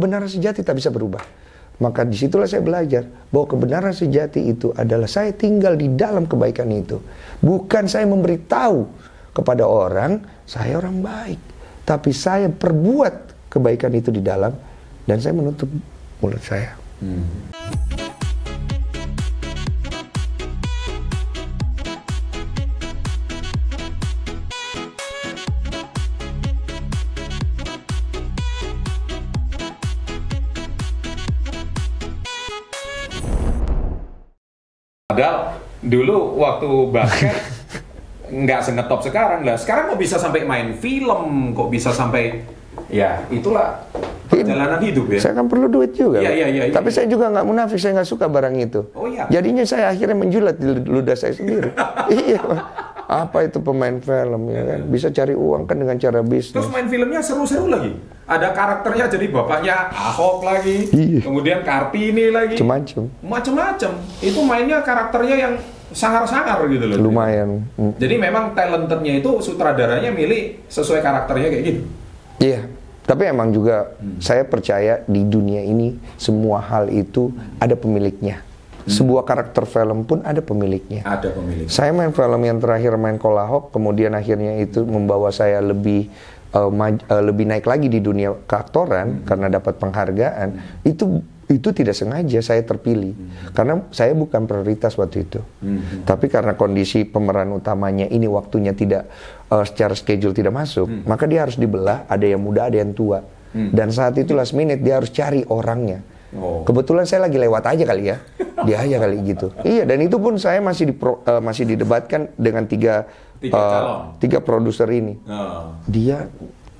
kebenaran sejati tak bisa berubah. Maka di situlah saya belajar bahwa kebenaran sejati itu adalah saya tinggal di dalam kebaikan itu. Bukan saya memberitahu kepada orang, saya orang baik. Tapi saya perbuat kebaikan itu di dalam dan saya menutup mulut saya. Hmm. Padahal dulu waktu basket nggak sengetop sekarang lah. Sekarang kok bisa sampai main film, kok bisa sampai ya itulah perjalanan hidup ya. Saya kan perlu duit juga. Iya, iya, iya, iya. Tapi saya juga nggak munafik, saya nggak suka barang itu. Oh iya. Jadinya saya akhirnya menjulat di ludah saya sendiri. iya. Apa itu pemain film ya kan? Bisa cari uang kan dengan cara bisnis. Terus main filmnya seru-seru lagi. Ada karakternya jadi bapaknya Ahok lagi. Iya. Kemudian Kartini lagi. Macam-macam. Macam-macam. Itu mainnya karakternya yang sangar-sangar gitu loh. Lumayan. Mm. Jadi memang talentednya itu sutradaranya milih sesuai karakternya kayak gitu. Iya. Tapi emang juga hmm. saya percaya di dunia ini semua hal itu ada pemiliknya. Hmm. Sebuah karakter film pun ada pemiliknya. Ada pemilik. Saya main film yang terakhir main Kolahok, kemudian akhirnya itu membawa saya lebih uh, uh, lebih naik lagi di dunia keaktoran hmm. karena dapat penghargaan. Hmm. Itu itu tidak sengaja saya terpilih hmm. karena saya bukan prioritas waktu itu. Hmm. Tapi karena kondisi pemeran utamanya ini waktunya tidak uh, secara schedule tidak masuk, hmm. maka dia harus dibelah. Ada yang muda, ada yang tua. Hmm. Dan saat itu last minute dia harus cari orangnya. Oh. Kebetulan saya lagi lewat aja kali ya, dia aja kali gitu. Iya, dan itu pun saya masih di uh, masih didebatkan dengan tiga tiga, uh, tiga produser ini. Oh. Dia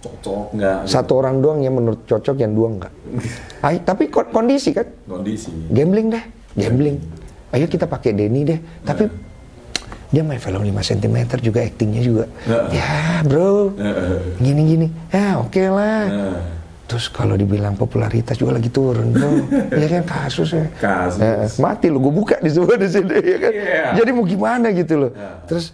cocok nggak? Satu orang doang yang menurut cocok, yang dua enggak. Ay, tapi kondisi kan? Kondisi. Gambling deh, gambling. Ayo kita pakai Denny deh. Tapi nah. dia main film 5 cm juga aktingnya juga. Nah. Ya bro, gini-gini. Ya oke okay lah. Terus kalau dibilang popularitas juga lagi turun, bro. ya kan kasus ya. Kasus. Ya, mati lo, gue buka di semua di sini ya kan. Yeah. Jadi mau gimana gitu loh. Yeah. Terus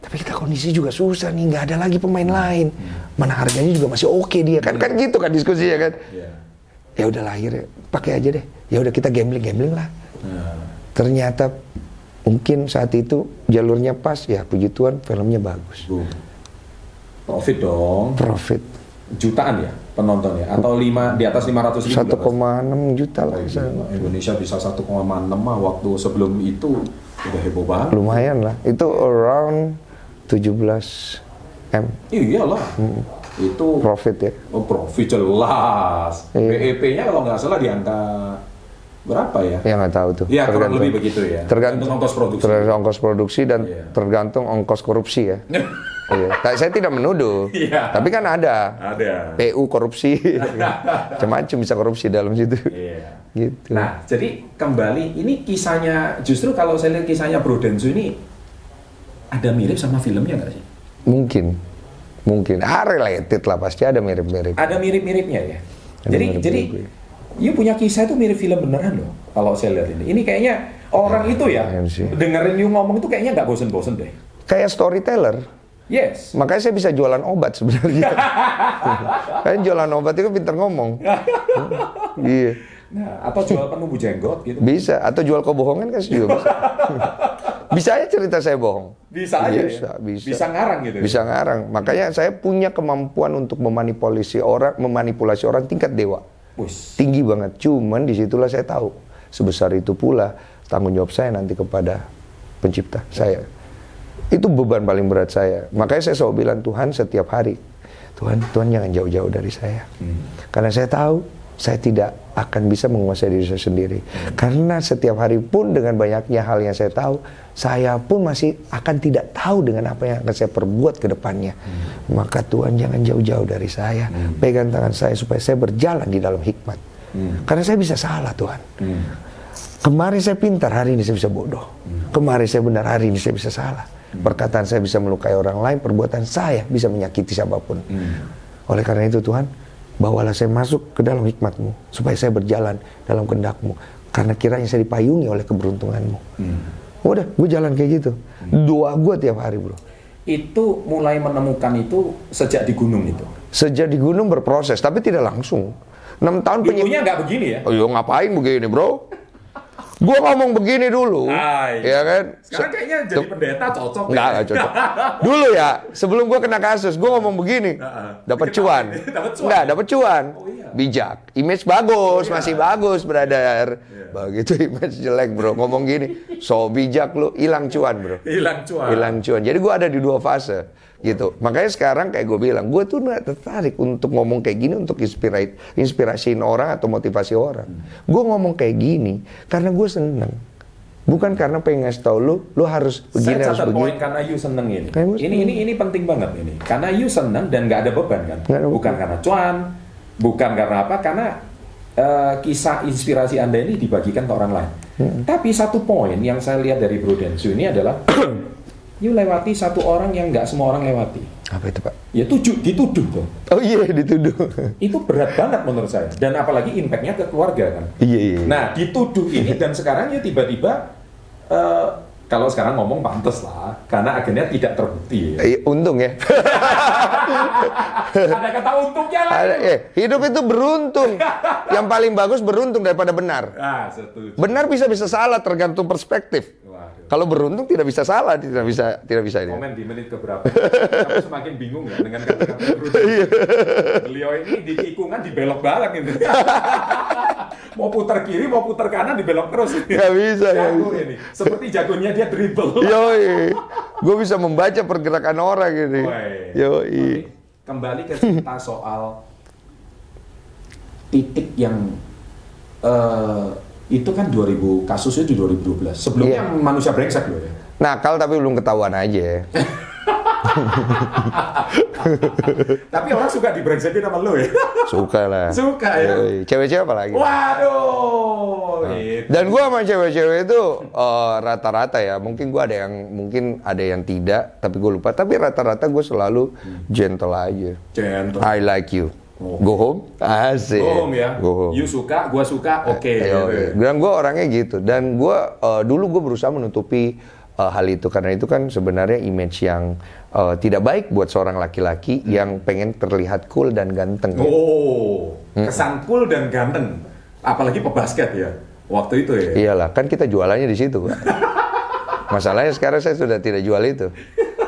tapi kita kondisi juga susah nih, nggak ada lagi pemain lain. Mana harganya juga masih oke okay dia kan, kan gitu kan diskusi ya kan. Yeah. Ya udah lahir ya, pakai aja deh. Ya udah kita gambling gambling lah. Yeah. Ternyata mungkin saat itu jalurnya pas ya puji Tuhan filmnya bagus. Profit dong. Profit. Jutaan ya? Penonton ya atau lima di atas 500 ribu 1,6 juta lah oh, Indonesia bisa 1,6 mah waktu sebelum itu udah heboh banget lumayan lah itu around 17 m iyalah hmm. itu profit ya oh profit jelas iya. BEP-nya kalau nggak salah di angka berapa ya? Ya nggak tahu tuh. Ya kurang lebih begitu ya. Tergantung, tergantung ongkos produksi. Tergantung ongkos produksi dan iya. tergantung ongkos korupsi ya. iya. Saya tidak menuduh. Iya. Tapi kan ada. Ada. PU korupsi. Macam-macam bisa korupsi dalam situ. Iya. Gitu. Nah, jadi kembali ini kisahnya justru kalau saya lihat kisahnya Bro Densu ini ada mirip sama filmnya nggak sih? Mungkin. Mungkin. Ah, related lah pasti ada mirip-mirip. Ada mirip-miripnya ya. Ada jadi mirip jadi You punya kisah itu mirip film beneran loh. Kalau saya lihat ini, ini kayaknya orang ya, itu ya, ya dengerin you ngomong itu kayaknya nggak bosen-bosen deh. Kayak storyteller. Yes. Makanya saya bisa jualan obat sebenarnya. Kayak jualan obat itu pinter ngomong. iya. Nah, atau jual penumbuh jenggot gitu. Bisa, atau jual kebohongan kan juga bisa. bisa aja cerita saya bohong. Bisa aja bisa, ya? bisa. Bisa ngarang gitu. Ya? Bisa ngarang. Makanya saya punya kemampuan untuk memanipulasi orang, memanipulasi orang tingkat dewa. Ush. tinggi banget. Cuman di situlah saya tahu sebesar itu pula tanggung jawab saya nanti kepada pencipta saya. Itu beban paling berat saya. Makanya saya selalu bilang Tuhan setiap hari, Tuhan Tuhan jangan jauh-jauh dari saya. Hmm. Karena saya tahu saya tidak akan bisa menguasai diri saya sendiri. Hmm. Karena setiap hari pun dengan banyaknya hal yang saya tahu, saya pun masih akan tidak tahu dengan apa yang akan saya perbuat ke depannya. Hmm. Maka Tuhan jangan jauh-jauh dari saya. Hmm. Pegang tangan saya supaya saya berjalan di dalam hikmat. Hmm. Karena saya bisa salah Tuhan. Hmm. Kemarin saya pintar, hari ini saya bisa bodoh. Hmm. Kemarin saya benar, hari ini saya bisa salah. Hmm. Perkataan saya bisa melukai orang lain, perbuatan saya bisa menyakiti siapa pun. Hmm. Oleh karena itu Tuhan, bawalah saya masuk ke dalam hikmatmu supaya saya berjalan dalam kehendakmu karena kiranya saya dipayungi oleh keberuntunganmu hmm. udah gue jalan kayak gitu hmm. doa gue tiap hari bro itu mulai menemukan itu sejak di gunung itu sejak di gunung berproses tapi tidak langsung 6 tahun penyim... Dulunya nggak begini ya? Oh, iya, ngapain begini, bro? Gua ngomong begini dulu, Hai. ya kan? Sekarang kayaknya jadi pendeta cocok. Nggak, ya. nggak cocok. Dulu ya, sebelum gua kena kasus, gua ngomong begini, dapat cuan. Dapat cuan, Nggak, ya? dapat cuan. Oh, iya. Bijak, image bagus, iya. masih bagus, brother. Begitu image jelek, bro. Ngomong gini, so bijak lu, hilang cuan, bro. Hilang cuan. Hilang cuan. Jadi gua ada di dua fase gitu. Makanya sekarang kayak gue bilang, gue tuh nggak tertarik untuk ngomong kayak gini untuk inspirasi inspirasiin orang atau motivasi orang. Gue ngomong kayak gini karena gue seneng. Bukan karena pengen ngasih tau lu, lu harus begini Saya harus catat poin begini. karena you seneng ini. Kayak gue Ini ini ini penting banget ini. Karena you seneng dan nggak ada beban kan. Nggak ada bukan beban. karena cuan, bukan karena apa? Karena eh, kisah inspirasi anda ini dibagikan ke orang lain. Hmm. Tapi satu poin yang saya lihat dari Bro Densu ini adalah you lewati satu orang yang nggak semua orang lewati. Apa itu pak? Ya tujuh dituduh tuh. Oh iya dituduh. Itu berat banget menurut saya. Dan apalagi impactnya ke keluarga kan. iya iya. Nah, dituduh ini dan sekarang ya tiba-tiba eh, kalau sekarang ngomong pantas lah, karena akhirnya tidak terbukti. Ya. Eh, untung ya. Ada kata untungnya lah. Ada, eh, hidup itu beruntung. Yang paling bagus beruntung daripada benar. Ah, setuju. Benar bisa bisa salah tergantung perspektif. Waduh. Kalau beruntung tidak bisa salah, tidak bisa tidak bisa ini. Komen di menit keberapa? Kamu semakin bingung ya dengan kata-kata Bruce. Beliau ini di tikungan dibelok balik gitu. mau putar kiri, mau putar kanan dibelok terus. Nggak bisa, Jago ini. Seperti jagonya dia dribble. Yoi, gue bisa membaca pergerakan orang ini. Yoi. Kembali ke cerita soal titik yang eh, itu kan 2000 kasusnya di 2012. Sebelumnya Iya. manusia brengsek loh ya. Nakal tapi belum ketahuan aja. Tapi orang suka dibrengsekin sama lo ya. Suka lah. Suka ya. Cewek-cewek apa lagi? Waduh. itu. Dan gua sama cewek-cewek itu eh, rata-rata ya. Mungkin gua ada yang mungkin ada yang tidak, tapi gue lupa. Tapi rata-rata gue selalu gentle aja. Gentle. I like you. Oh. Go home. Asik. Go home ya. Go home. You suka, gua suka, oke. Eh, gitu yoi. ya. Dan gue orangnya gitu. Dan gue eh, dulu gue berusaha menutupi eh, hal itu karena itu kan sebenarnya image yang eh, tidak baik buat seorang laki-laki yang pengen terlihat cool dan ganteng. ya. Oh, kesan cool dan ganteng. Apalagi pebasket ya. Waktu itu ya. Iyalah, kan kita jualannya di situ. Masalahnya sekarang saya sudah tidak jual itu.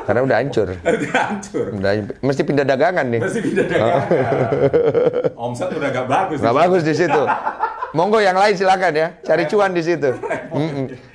Karena udah hancur. Udah hancur. Udah, mesti pindah dagangan nih. Masih pindah dagangan. Omset udah gak bagus. Nggak bagus di situ. Monggo yang lain silakan ya, cari cuan di situ.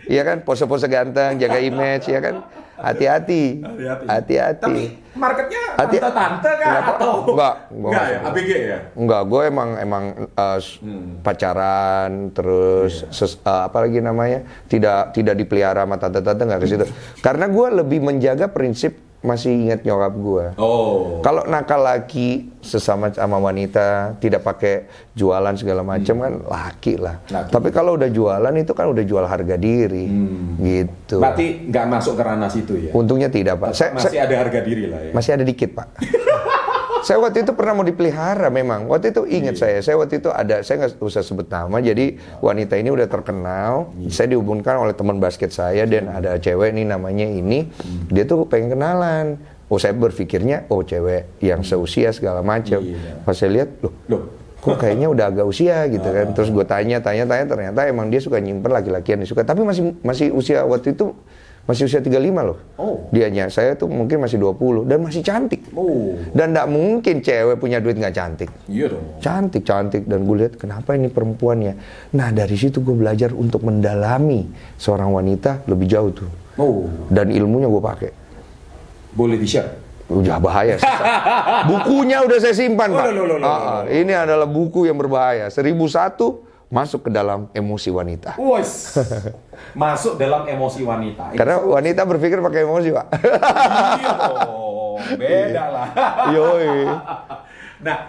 Iya kan, pose-pose ganteng, jaga image, ya kan. Hati-hati, Hati-hati. Tapi marketnya Hati- tante-tante kah? Nggak, atau nggak, nggak Enggak ya. ABG ya. Enggak, gue emang emang uh, s- pacaran terus ses- uh, apa lagi namanya? Tidak tidak dipelihara sama tante-tante nggak ke situ. Karena gue lebih menjaga prinsip masih ingat nyokap gue. Oh. Kalau nakal laki sesama sama wanita tidak pakai jualan segala macam kan laki lah. Laki. Tapi kalau udah jualan itu kan udah jual harga diri gitu. Berarti nggak masuk ke ranah situ ya. Untungnya tidak pak. Saya, Masih saya- ada harga diri lah ya. masih ada dikit pak. saya waktu itu pernah mau dipelihara memang. Waktu itu ingat saya, saya waktu itu ada, saya nggak usah sebut nama. Jadi wanita ini udah terkenal. Saya dihubungkan oleh teman basket saya dan ada cewek nih namanya ini. Dia tuh pengen kenalan. Oh saya berpikirnya, oh cewek yang seusia segala macam. Iya. Pas saya lihat, loh Loh. kok kayaknya udah agak usia gitu kan. Terus gue tanya, tanya, tanya, ternyata emang dia suka nyimpen laki-laki yang disuka. Tapi masih masih usia waktu itu masih usia 35 loh. Oh. Dianya, saya tuh mungkin masih 20 dan masih cantik. Oh. Dan tidak mungkin cewek punya duit nggak cantik. Iya dong. Cantik, cantik. Dan gue lihat kenapa ini perempuannya. Nah dari situ gue belajar untuk mendalami seorang wanita lebih jauh tuh. Oh. Dan ilmunya gue pakai. Boleh di-share? Udah bahaya. Bukunya udah saya simpan, Oh, Pak. loh, loh, loh, Ah, ah. Ini adalah buku yang berbahaya. 1001 masuk ke dalam emosi wanita. Wes. Masuk dalam emosi wanita. Karena wanita berpikir pakai emosi, Pak. Iya dong. Beda lah. Yoi. Nah,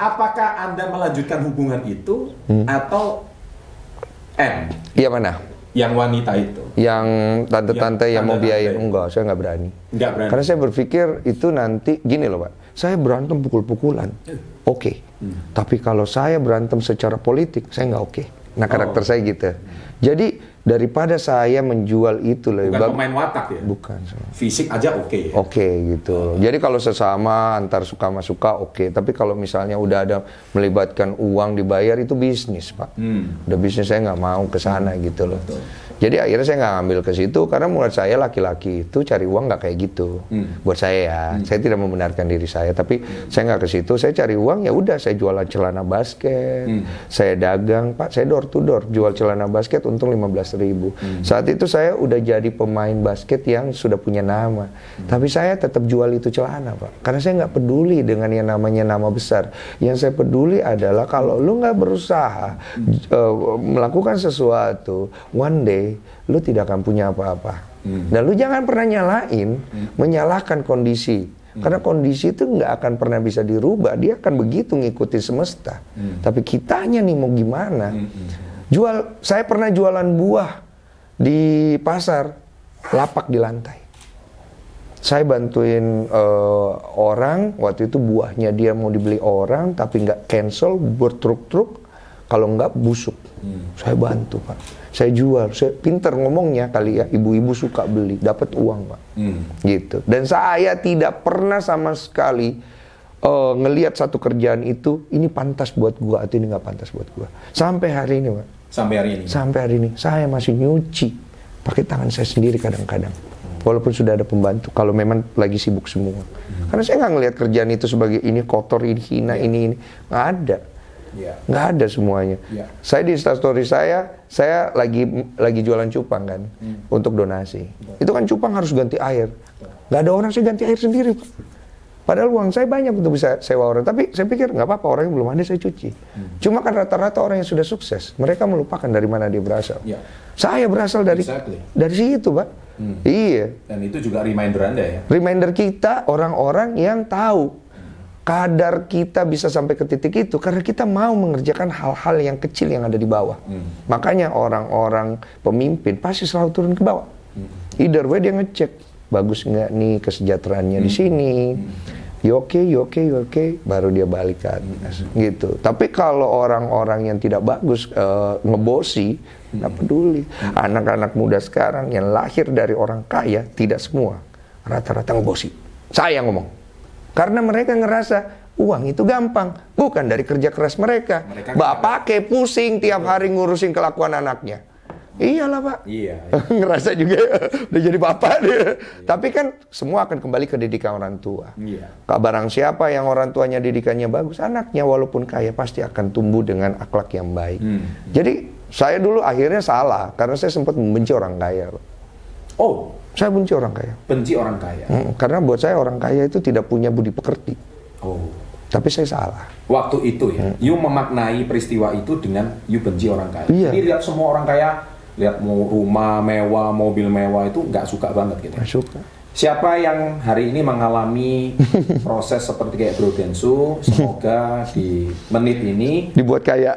apakah Anda melanjutkan hubungan itu Hmm. atau M Iya mana? yang wanita itu? Yang tante-tante Yang yang mau biayain enggak, saya nggak berani. Nggak berani. Karena saya berpikir itu nanti gini loh, Pak. Saya berantem pukul-pukulan. Oke. Tapi kalau saya berantem secara politik, saya nggak oke. Nah, karakter Oh. saya gitu. Jadi Daripada saya menjual itu lebih Bukan pemain watak ya. Bukan. Fisik aja oke ya. Oke gitu. Jadi kalau sesama antar suka sama suka oke. Tapi kalau misalnya udah ada melibatkan uang dibayar itu bisnis pak. Hmm. Udah bisnis saya nggak mau ke sana gitu loh. Jadi akhirnya saya nggak ngambil ke situ karena menurut saya laki-laki itu cari uang nggak kayak gitu. Hmm. Buat saya ya, saya tidak membenarkan diri saya. Tapi saya nggak ke situ. Saya cari uang ya udah. Saya jualan celana basket. Hmm. Saya dagang pak. Saya door to door jual celana basket untung 15 ribu. Hmm. Saat itu saya udah jadi pemain basket yang sudah punya nama. Tapi saya tetap jual itu celana pak. Karena saya nggak peduli dengan yang namanya nama besar. Yang saya peduli adalah kalau lu nggak berusaha eh, melakukan sesuatu, one day lu tidak akan punya apa-apa. Dan lu jangan pernah nyalain, menyalahkan kondisi. Karena kondisi itu nggak akan pernah bisa dirubah, dia akan begitu ngikuti semesta. Tapi kitanya nih mau gimana? Jual, saya pernah jualan buah di pasar, lapak di lantai. Saya bantuin eh, orang, waktu itu buahnya dia mau dibeli orang, tapi nggak cancel, bertruk-truk, kalau nggak busuk. Saya bantu pak, saya jual, saya pinter ngomongnya kali ya, ibu-ibu suka beli, dapat uang pak, Hmm. gitu. Dan saya tidak pernah sama sekali eh, ngelihat satu kerjaan itu, ini pantas buat gua atau ini nggak pantas buat gua. Sampai hari ini pak, Sampai hari ini. sampai hari ini. Saya masih nyuci. Pakai tangan saya sendiri kadang-kadang. Walaupun sudah ada pembantu kalau memang lagi sibuk semua. Karena saya nggak ngelihat kerjaan itu sebagai ini kotor ini hina ini ini. Nggak ada. Iya. nggak ada semuanya. Iya. saya di story saya saya lagi lagi jualan cupang kan untuk donasi. Itu kan cupang harus ganti air. Nggak ada orang saya ganti air sendiri Pak. Padahal uang saya banyak untuk bisa sewa orang. Tapi saya pikir nggak apa-apa orang yang belum ada saya cuci. Cuma kan rata-rata orang yang sudah sukses, mereka melupakan dari mana dia berasal. Ya. Saya berasal dari Exactly. dari situ, pak. Iya. Dan itu juga reminder Anda ya. Reminder kita orang-orang yang tahu kadar kita bisa sampai ke titik itu karena kita mau mengerjakan hal-hal yang kecil yang ada di bawah. Makanya orang-orang pemimpin pasti selalu turun ke bawah. Either way dia ngecek bagus nggak nih kesejahteraannya di sini. You oke, you oke, you oke, baru dia balik ke atas gitu. Tapi kalau orang-orang yang tidak bagus eh, ngebosi, nggak peduli. Anak-anak muda sekarang yang lahir dari orang kaya tidak semua rata-rata ngebosi. Saya ngomong. Karena mereka ngerasa uang itu gampang, bukan dari kerja keras mereka. Mereka Bapak kayak pusing tiap hari ngurusin kelakuan anaknya. Iyalah pak. Iya. ngerasa juga udah jadi bapak dia. Tapi kan semua akan kembali ke didikan orang tua. Iya. Kak barang siapa yang orang tuanya didikannya bagus, anaknya walaupun kaya pasti akan tumbuh dengan akhlak yang baik. Hmm. Jadi saya dulu akhirnya salah karena saya sempat membenci orang kaya. Pak. Oh, Saya benci orang kaya. benci orang kaya. Hmm, karena buat saya orang kaya itu tidak punya budi pekerti. Oh. Tapi saya salah. Waktu itu ya, you memaknai peristiwa itu dengan you benci orang kaya. Iya. Jadi lihat semua orang kaya, lihat mau rumah mewah, mobil mewah itu nggak suka banget gitu. Suka. Siapa yang hari ini mengalami proses seperti kayak Bro Densu, semoga di menit ini Dibuat kaya.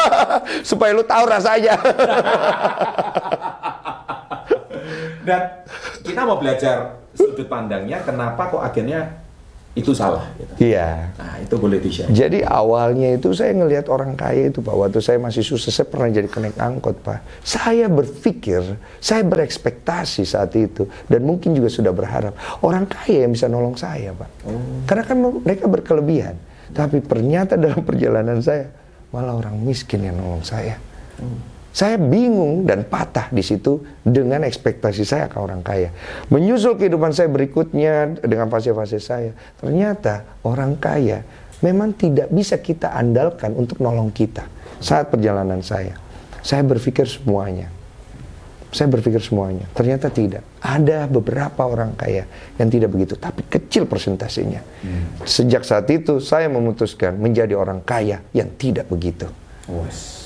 Supaya lu tahu rasanya. dan kita mau belajar sudut pandangnya kenapa kok akhirnya itu salah. Gitu. Iya. Nah itu boleh di share. Jadi awalnya itu saya ngelihat orang kaya itu Pak, waktu saya masih susah, saya pernah jadi kenaik angkot Pak. Saya berpikir, saya berekspektasi saat itu, dan mungkin juga sudah berharap, orang kaya yang bisa nolong saya Pak. Karena kan mereka berkelebihan. Tapi ternyata dalam perjalanan saya, malah orang miskin yang nolong saya. Saya bingung dan patah di situ dengan ekspektasi saya ke orang kaya. Menyusul kehidupan saya berikutnya dengan fase-fase saya, ternyata orang kaya memang tidak bisa kita andalkan untuk nolong kita saat perjalanan saya. Saya berpikir semuanya. Saya berpikir semuanya. Ternyata tidak. Ada beberapa orang kaya yang tidak begitu, tapi kecil persentasenya. Sejak saat itu saya memutuskan menjadi orang kaya yang tidak begitu. Wes.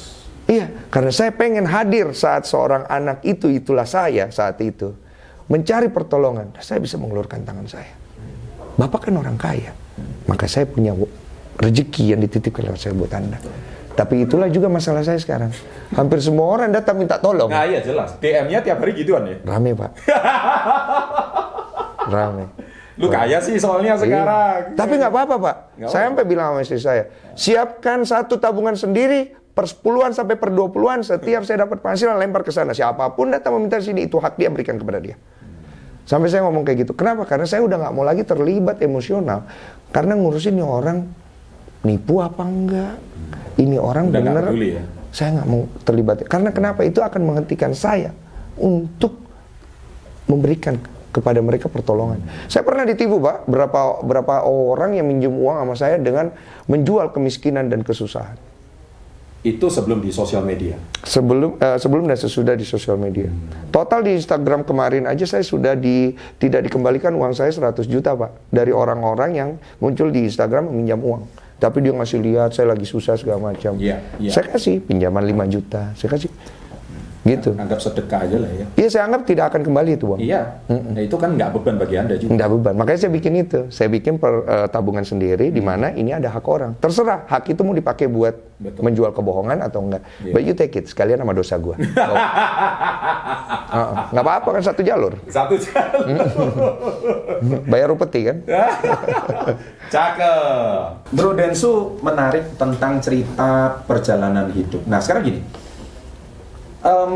Iya, karena saya pengen hadir saat seorang anak itu, itulah saya saat itu. Mencari pertolongan, saya bisa mengeluarkan tangan saya. Bapak kan orang kaya, maka saya punya rezeki yang dititipkan lewat saya buat Anda. Tapi itulah juga masalah saya sekarang. Hampir semua orang datang minta tolong. Nah iya jelas. DM-nya tiap hari gituan ya. Rame, Pak. Rame. Lu kaya sih soalnya sekarang. Iya. Tapi nggak apa-apa, Pak. Nggak saya sampai bilang sama istri saya, siapkan satu tabungan sendiri, per sepuluhan sampai per dua puluhan setiap saya dapat penghasilan lempar ke sana. Siapa pun datang meminta di sini itu hak dia berikan kepada dia. Sampai saya ngomong kayak gitu. Kenapa? Karena saya udah nggak mau lagi terlibat emosional. Karena ngurusin orang nipu apa enggak. Ini orang Udah bener. peduli ya? Saya nggak mau terlibat. Karena kenapa? Itu akan menghentikan saya untuk memberikan kepada mereka pertolongan. Saya pernah ditipu, Pak. Berapa berapa orang yang minjem uang sama saya dengan menjual kemiskinan dan kesusahan. Itu sebelum di sosial media. Sebelum eh, sebelum dan sesudah di sosial media. Total di Instagram kemarin aja saya sudah di tidak dikembalikan uang saya 100 juta, Pak. Dari orang-orang yang muncul di Instagram meminjam uang. Tapi dia ngasih lihat saya lagi susah segala macam. Iya, iya. Saya kasih pinjaman 5 juta. Saya kasih gitu. Anggap sedekah aja lah ya. Iya, saya anggap tidak akan kembali itu uang. Iya, nah, itu kan nggak beban bagi Anda juga. Enggak beban. Makanya saya bikin itu. Saya bikin per, eh, tabungan sendiri di mana ini ada hak orang. Terserah hak itu mau dipakai buat Betul. menjual kebohongan atau enggak. Iya. But you take it sekalian sama dosa gua. Bawa. Heeh. Nggak apa-apa kan satu jalur. Satu jalur. Bayar upeti kan? Cakep. Bro Densu menarik tentang cerita perjalanan hidup. Nah sekarang gini, Em,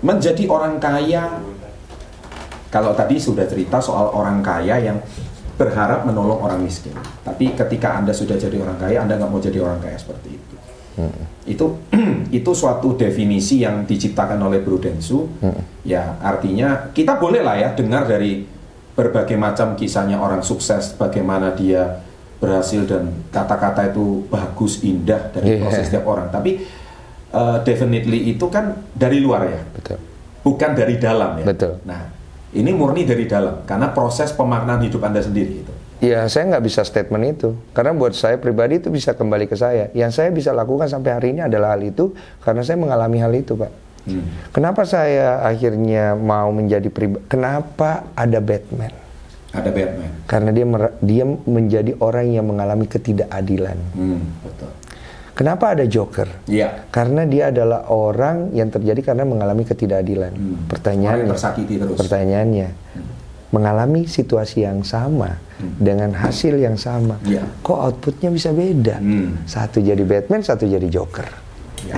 menjadi orang kaya, kalau tadi sudah cerita soal orang kaya yang berharap menolong orang miskin. Tapi ketika anda sudah jadi orang kaya, anda nggak mau jadi orang kaya seperti itu. Itu itu suatu definisi yang diciptakan oleh Bro Densu. Ya artinya kita boleh lah ya dengar dari berbagai macam kisahnya orang sukses, bagaimana dia berhasil dan kata-kata itu bagus, indah dari Iya. proses setiap orang. Tapi uh, definitely itu kan dari luar ya, Betul. bukan dari dalam ya. Betul. Nah ini murni dari dalam karena proses pemaknaan hidup anda sendiri itu. Ya, saya nggak bisa statement itu. Karena buat saya pribadi itu bisa kembali ke saya. Yang saya bisa lakukan sampai hari ini adalah hal itu karena saya mengalami hal itu, Pak. Hmm. Kenapa saya akhirnya mau menjadi pribadi? Kenapa ada Batman? Ada Batman. Karena dia dia menjadi orang yang mengalami ketidakadilan. Hmm, betul. Kenapa ada Joker? Iya. Karena dia adalah orang yang terjadi karena mengalami ketidakadilan. Hmm. Pertanyaannya, tersakiti terus. pertanyaannya, mengalami situasi yang sama dengan hasil yang sama, Hmm. Iya. kok outputnya bisa beda? Hmm. Satu jadi Batman, satu jadi Joker. Ya.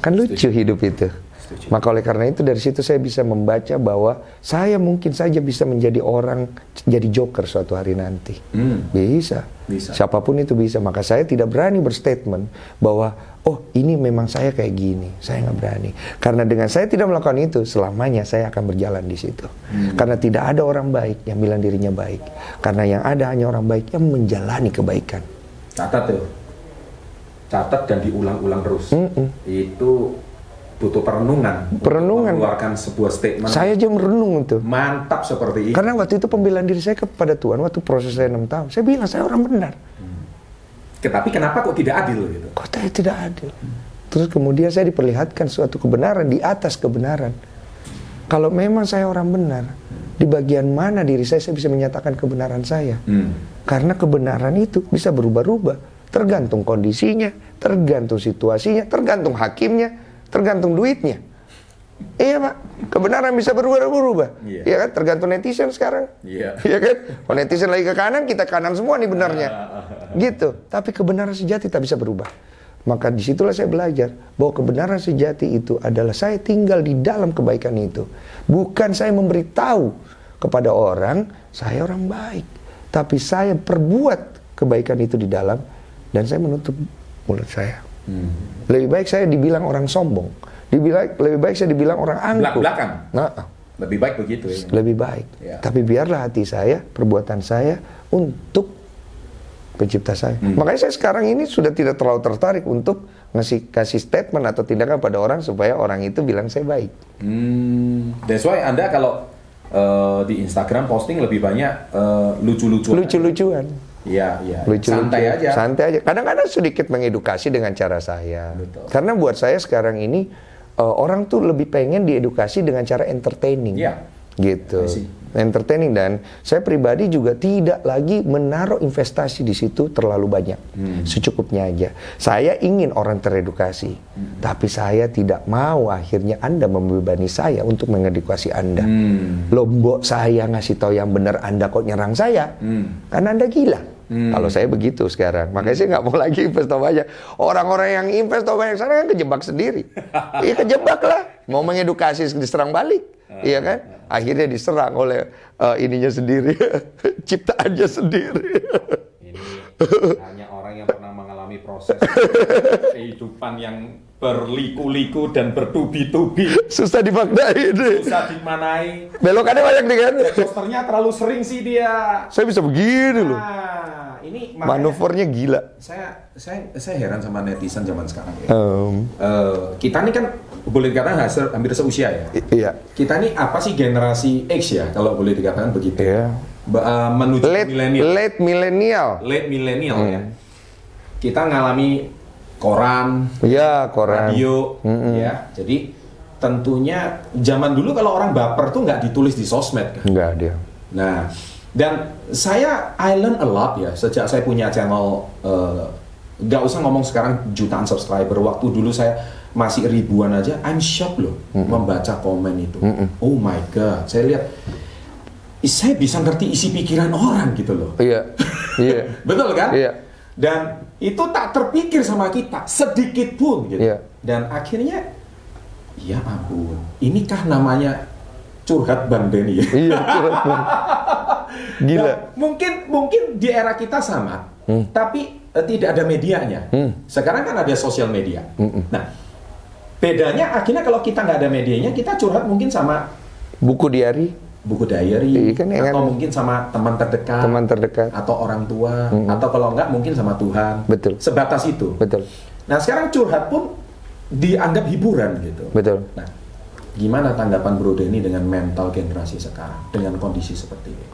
Kan lucu hidup itu. Setuju. Maka oleh karena itu dari situ saya bisa membaca bahwa saya mungkin saja bisa menjadi orang jadi joker suatu hari nanti. Hmm. Bisa. Bisa. Siapa pun itu bisa. Maka saya tidak berani berstatement bahwa oh ini memang saya kayak gini. Saya nggak berani. Karena dengan saya tidak melakukan itu selamanya saya akan berjalan di situ. Hmm. Karena tidak ada orang baik yang bilang dirinya baik. Karena yang ada hanya orang baik yang menjalani kebaikan. Catat tuh. Catat dan diulang-ulang terus. Itu butuh perenungan. Perenungan. Mengeluarkan sebuah statement. Saya aja merenung itu. Mantap seperti ini. Karena waktu itu pembelaan diri saya kepada Tuhan waktu proses saya enam tahun. Saya bilang saya orang benar. Tapi kenapa kok tidak adil gitu? Kok saya tidak adil? Terus kemudian saya diperlihatkan suatu kebenaran di atas kebenaran. Kalau memang saya orang benar, di bagian mana diri saya saya bisa menyatakan kebenaran saya? Hmm. Karena kebenaran itu bisa berubah-ubah, tergantung kondisinya, tergantung situasinya, tergantung hakimnya, tergantung duitnya. Iya pak, kebenaran bisa berubah-ubah. Iya. Iya kan, tergantung netizen sekarang. Iya. Iya kan, kalau netizen lagi ke kanan, kita kanan semua nih benarnya. Gitu. Tapi kebenaran sejati tak bisa berubah. Maka di situlah saya belajar bahwa kebenaran sejati itu adalah saya tinggal di dalam kebaikan itu. Bukan saya memberitahu kepada orang, saya orang baik. Tapi saya perbuat kebaikan itu di dalam dan saya menutup mulut saya. Hmm. Lebih baik saya dibilang orang sombong. Dibilang, lebih baik saya dibilang orang angkuh. Belak-belakan. Nah, Lebih baik begitu ya. lebih baik. Ya. Tapi biarlah hati saya, perbuatan saya untuk pencipta saya. Hmm. Makanya saya sekarang ini sudah tidak terlalu tertarik untuk ngasih kasih statement atau tindakan pada orang supaya orang itu bilang saya baik. Hmm. That's why Anda kalau eh, di Instagram posting lebih banyak eh, lucu-lucuan. Lucu-lucuan. Iya, iya. Lucu, Santai aja. Santai aja. Kadang-kadang sedikit mengedukasi dengan cara saya. Betul. Karena buat saya sekarang ini eh, orang tuh lebih pengen diedukasi dengan cara entertaining. Iya. Gitu. Entertaining dan saya pribadi juga tidak lagi menaruh investasi di situ terlalu banyak. Hmm. Secukupnya aja. Saya ingin orang teredukasi, Hmm. tapi saya tidak mau akhirnya Anda membebani saya untuk mengedukasi Anda. Hmm. Lombok saya ngasih tahu yang benar Anda kok nyerang saya. Hmm. Karena Anda gila. Kalau saya begitu sekarang, makanya saya nggak mau lagi investor banyak. Orang-orang yang investor banyak sekarang kan kejebak sendiri. Iya kejebak lah, mau mengedukasi diserang balik, iya kan? Akhirnya diserang oleh eh, ininya sendiri, ciptaannya sendiri. Ini hanya orang yang pernah mengalami proses kehidupan yang berliku-liku dan bertubi-tubi. Susah dimaknai ini. Susah dimanai. Belokannya banyak nih kan? Posternya terlalu sering sih dia. Saya bisa begini loh. Nah, ini makanya Manuvernya gila. saya saya saya heran sama netizen zaman sekarang ya. Em, Eh, kita ini kan boleh dikatakan hampir- hampir seusia ya. i- iya. Kita ini apa sih generasi X ya kalau boleh dikatakan begitu. Iya. Ba- eh, menuju Late milenial. late milenial. Late milenial ya. Hmm. Kita ngalami koran, Iya, koran. radio, ya. Jadi tentunya zaman dulu kalau orang baper tuh nggak ditulis di sosmed kan. Enggak dia. Nah, dan saya I learn a lot ya sejak saya punya channel eh, nggak usah ngomong sekarang jutaan subscriber. Waktu dulu saya masih ribuan aja, I'm shocked loh membaca komen itu. Oh my god, saya lihat "Ih, saya bisa ngerti isi pikiran orang gitu loh. Iya. Iya. Betul kan? Iya. Dan itu tak terpikir sama kita sedikit pun gitu. Iya. Dan akhirnya ya ampun, inikah namanya curhat Bang Denny ya? Iya, curhat, Bang. Gila. Nah, mungkin mungkin di era kita sama, tapi eh, tidak ada medianya. Sekarang kan ada sosial media. Nah, bedanya akhirnya kalau kita nggak ada medianya, kita curhat mungkin sama Buku diari, buku diary, Iya kan, ya atau kan? mungkin sama teman terdekat, teman terdekat. atau orang tua, atau kalau nggak mungkin sama Tuhan. Betul. Sebatas itu. Betul. Nah, sekarang curhat pun dianggap hiburan gitu. Betul. Nah, gimana tanggapan Bro Denny dengan mental generasi sekarang dengan kondisi seperti ini?